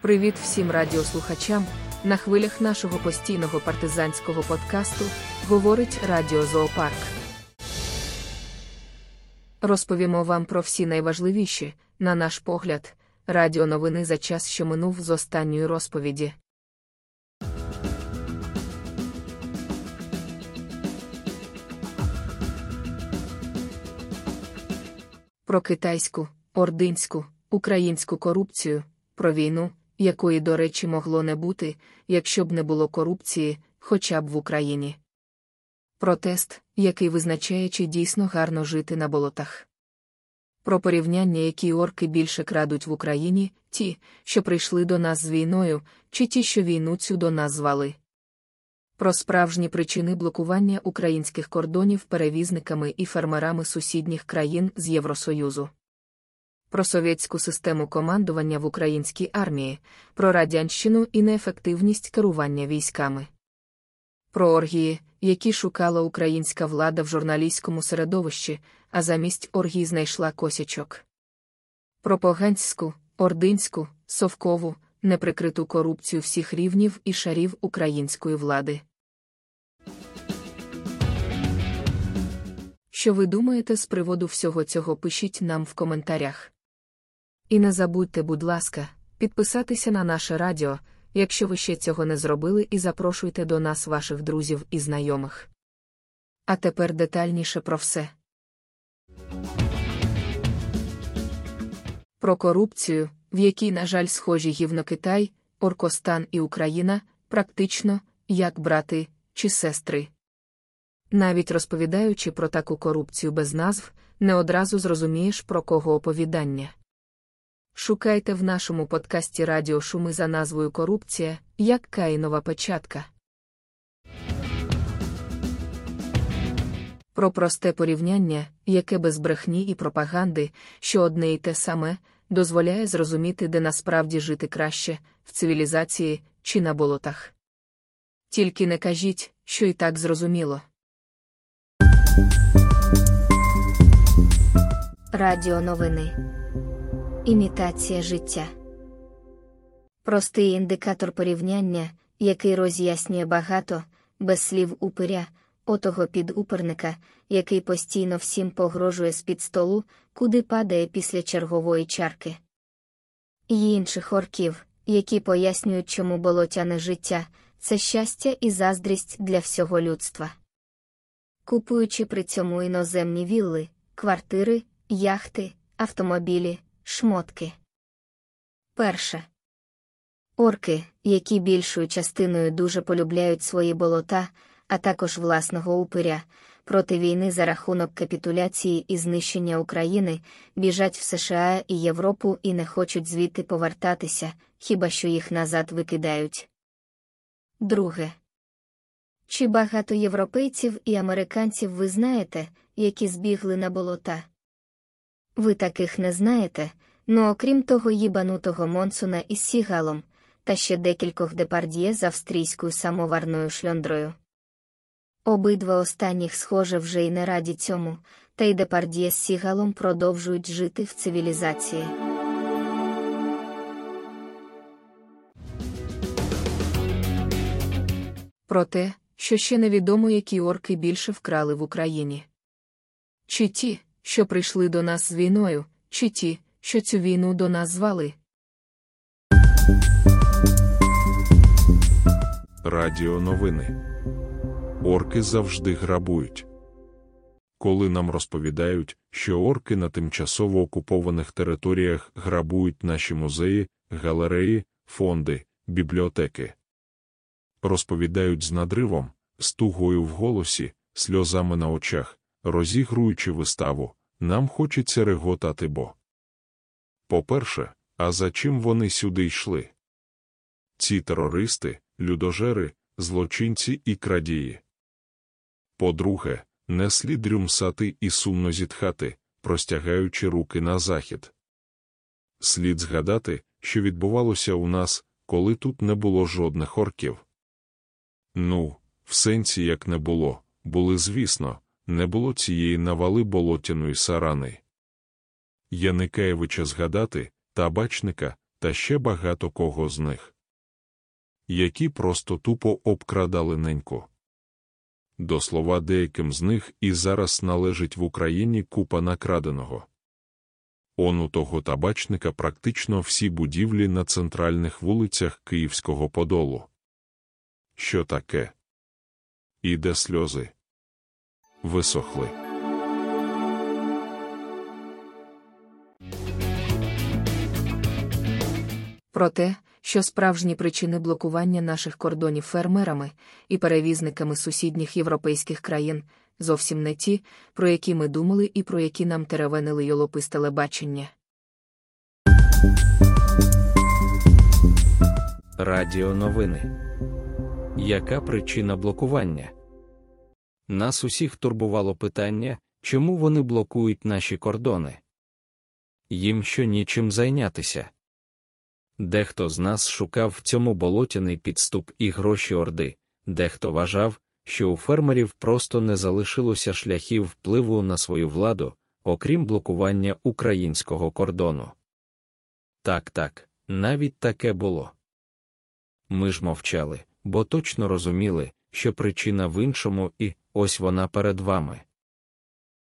Привіт всім радіослухачам! На хвилях нашого постійного партизанського подкасту говорить Радіо Зоопарк. Розповімо вам про всі найважливіші, на наш погляд, радіоновини за час, що минув з останньої розповіді. Про китайську, ординську, українську корупцію, про війну, якої, до речі, могло не бути, якщо б не було корупції, хоча б в Україні. Протест, який визначає, чи дійсно гарно жити на болотах. Про порівняння, які орки більше крадуть в Україні, ті, що прийшли до нас з війною, чи ті, що війну цю до нас звали. Про справжні причини блокування українських кордонів перевізниками і фермерами сусідніх країн з Євросоюзу про совєтську систему командування в українській армії, про радянщину і неефективність керування військами. Про оргії, які шукала українська влада в журналістському середовищі, а замість оргії знайшла косячок. Про поганську, ординську, совкову, неприкриту корупцію всіх рівнів і шарів української влади. Що ви думаєте з приводу всього цього пишіть нам в коментарях. І не забудьте, будь ласка, підписатися на наше радіо, якщо ви ще цього не зробили, і запрошуйте до нас ваших друзів і знайомих. А тепер детальніше про все. Про корупцію, в якій, на жаль, схожі Гівнокитай, Оркостан і Україна, практично, як брати чи сестри. Навіть розповідаючи про таку корупцію без назв, не одразу зрозумієш, про кого оповідання. Шукайте в нашому подкасті Радіо Шуми за назвою Корупція, як Каїнова печатка. Про просте порівняння, яке без брехні і пропаганди, що одне і те саме, дозволяє зрозуміти, де насправді жити краще, в цивілізації чи на болотах. Тільки не кажіть, що і так зрозуміло. Радіо новини Імітація життя. Простий індикатор порівняння, який роз'яснює багато, без слів упиря, отого підуперника, який постійно всім погрожує з-під столу, куди падає після чергової чарки. І інших орків, які пояснюють, чому болотяне життя це щастя і заздрість для всього людства. Купуючи при цьому іноземні вілли, квартири, яхти, автомобілі шмотки. Перше. Орки, які більшою частиною дуже полюбляють свої болота, а також власного упиря, проти війни за рахунок капітуляції і знищення України, біжать в США і Європу і не хочуть звідти повертатися, хіба що їх назад викидають. Друге. Чи багато європейців і американців ви знаєте, які збігли на болота? Ви таких не знаєте, ну окрім того їбанутого Монсуна із Сігалом, та ще декількох депардіє з австрійською самоварною шльондрою. Обидва останніх, схоже, вже й не раді цьому, та й депардіє з Сігалом продовжують жити в цивілізації. Про те, що ще невідомо, які орки більше вкрали в Україні. Чи ті, що прийшли до нас з війною, чи ті, що цю війну до нас звали. Радіо новини. Орки завжди грабують. Коли нам розповідають, що орки на тимчасово окупованих територіях грабують наші музеї, галереї, фонди, бібліотеки, розповідають з надривом, з тугою в голосі, сльозами на очах, розігруючи виставу, нам хочеться реготати, бо. По-перше, а за чим вони сюди йшли? Ці терористи, людожери, злочинці і крадії. По-друге, не слід рюмсати і сумно зітхати, простягаючи руки на захід. Слід згадати, що відбувалося у нас, коли тут не було жодних орків. Ну, в сенсі як не було, були, звісно, не було цієї навали болотяної сарани. Яникаєвича згадати, табачника, та ще багато кого з них, які просто тупо обкрадали неньку. До слова, деяким з них і зараз належить в Україні купа накраденого. Он у того табачника практично всі будівлі на центральних вулицях Київського Подолу. Що таке? І де сльози? Висохли. Про те, що справжні причини блокування наших кордонів фермерами і перевізниками сусідніх європейських країн зовсім не ті, про які ми думали і про які нам теревенили йолопи з телебачення. Радіо новини. Яка причина блокування? Нас усіх турбувало питання, чому вони блокують наші кордони. Їм що нічим зайнятися. Дехто з нас шукав в цьому болотяний підступ і гроші орди, дехто вважав, що у фермерів просто не залишилося шляхів впливу на свою владу, окрім блокування українського кордону. Так, так, навіть таке було. Ми ж мовчали, бо точно розуміли, що причина в іншому і ось вона перед вами.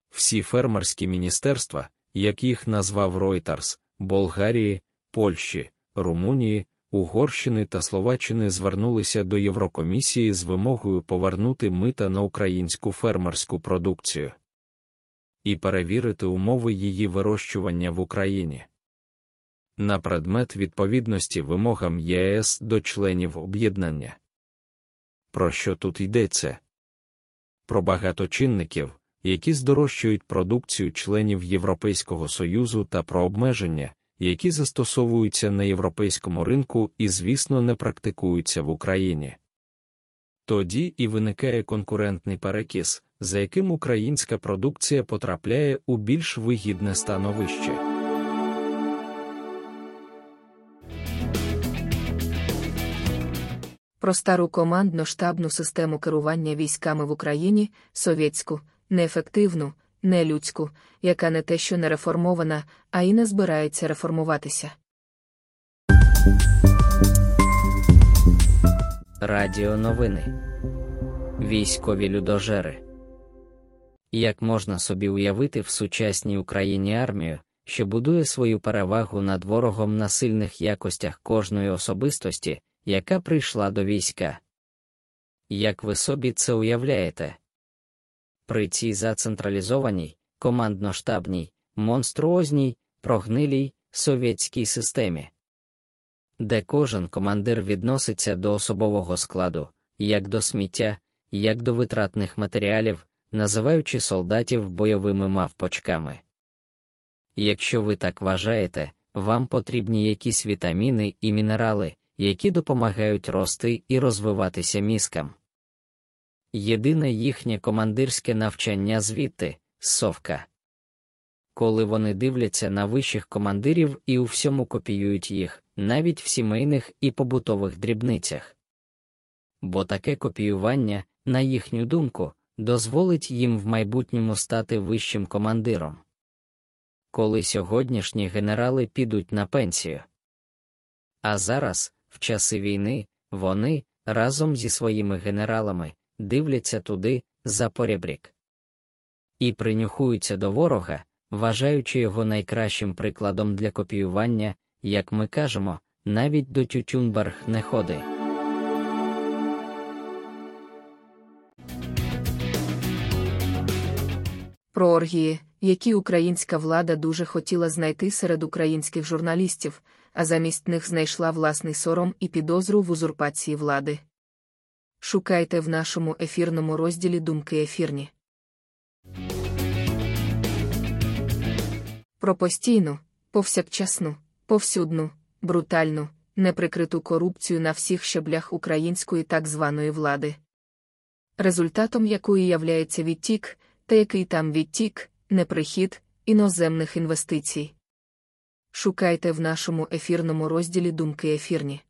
Всі фермерські міністерства, як їх назвав Reuters, Болгарії, Польщі, Румунії, Угорщини та Словаччини звернулися до Єврокомісії з вимогою повернути мита на українську фермерську продукцію і перевірити умови її вирощування в Україні на предмет відповідності вимогам ЄС до членів об'єднання. Про що тут йдеться? Про багато чинників, які здорожчують продукцію членів Європейського Союзу та про обмеження, які застосовуються на європейському ринку і, звісно, не практикуються в Україні. Тоді і виникає конкурентний перекіс, за яким українська продукція потрапляє у більш вигідне становище. Про стару командно-штабну систему керування військами в Україні, совєтську, неефективну, нелюдську, яка не те, що не реформована, а й не збирається реформуватися. Радіо новини. Військові людожери. Як можна собі уявити в сучасній Україні армію, що будує свою перевагу над ворогом на сильних якостях кожної особистості, яка прийшла до війська? Як ви собі це уявляєте? При цій зацентралізованій, командно-штабній, монструозній, прогнилій совєтській системі, де кожен командир відноситься до особового складу, як до сміття, як до витратних матеріалів, називаючи солдатів бойовими мавпочками. Якщо ви так вважаєте, вам потрібні якісь вітаміни і мінерали, які допомагають рости і розвиватися мізкам. Єдине їхнє командирське навчання звідти совка. Коли вони дивляться на вищих командирів і у всьому копіюють їх, навіть в сімейних і побутових дрібницях. Бо таке копіювання, на їхню думку, дозволить їм в майбутньому стати вищим командиром. Коли сьогоднішні генерали підуть на пенсію. А зараз, в часи війни, вони, разом зі своїми генералами, дивляться туди, за поребрік. І принюхуються до ворога, вважаючи його найкращим прикладом для копіювання, як ми кажемо, навіть до Тютюнберг не ходи. Про оргії, які українська влада дуже хотіла знайти серед українських журналістів, а замість них знайшла власний сором і підозру в узурпації влади. Шукайте в нашому ефірному розділі думки ефірні. Про постійну, повсякчасну, повсюдну, брутальну, неприкриту корупцію на всіх щаблях української так званої влади. Результатом якої являється відтік, та який там відтік, неприхід іноземних інвестицій. Шукайте в нашому ефірному розділі думки ефірні.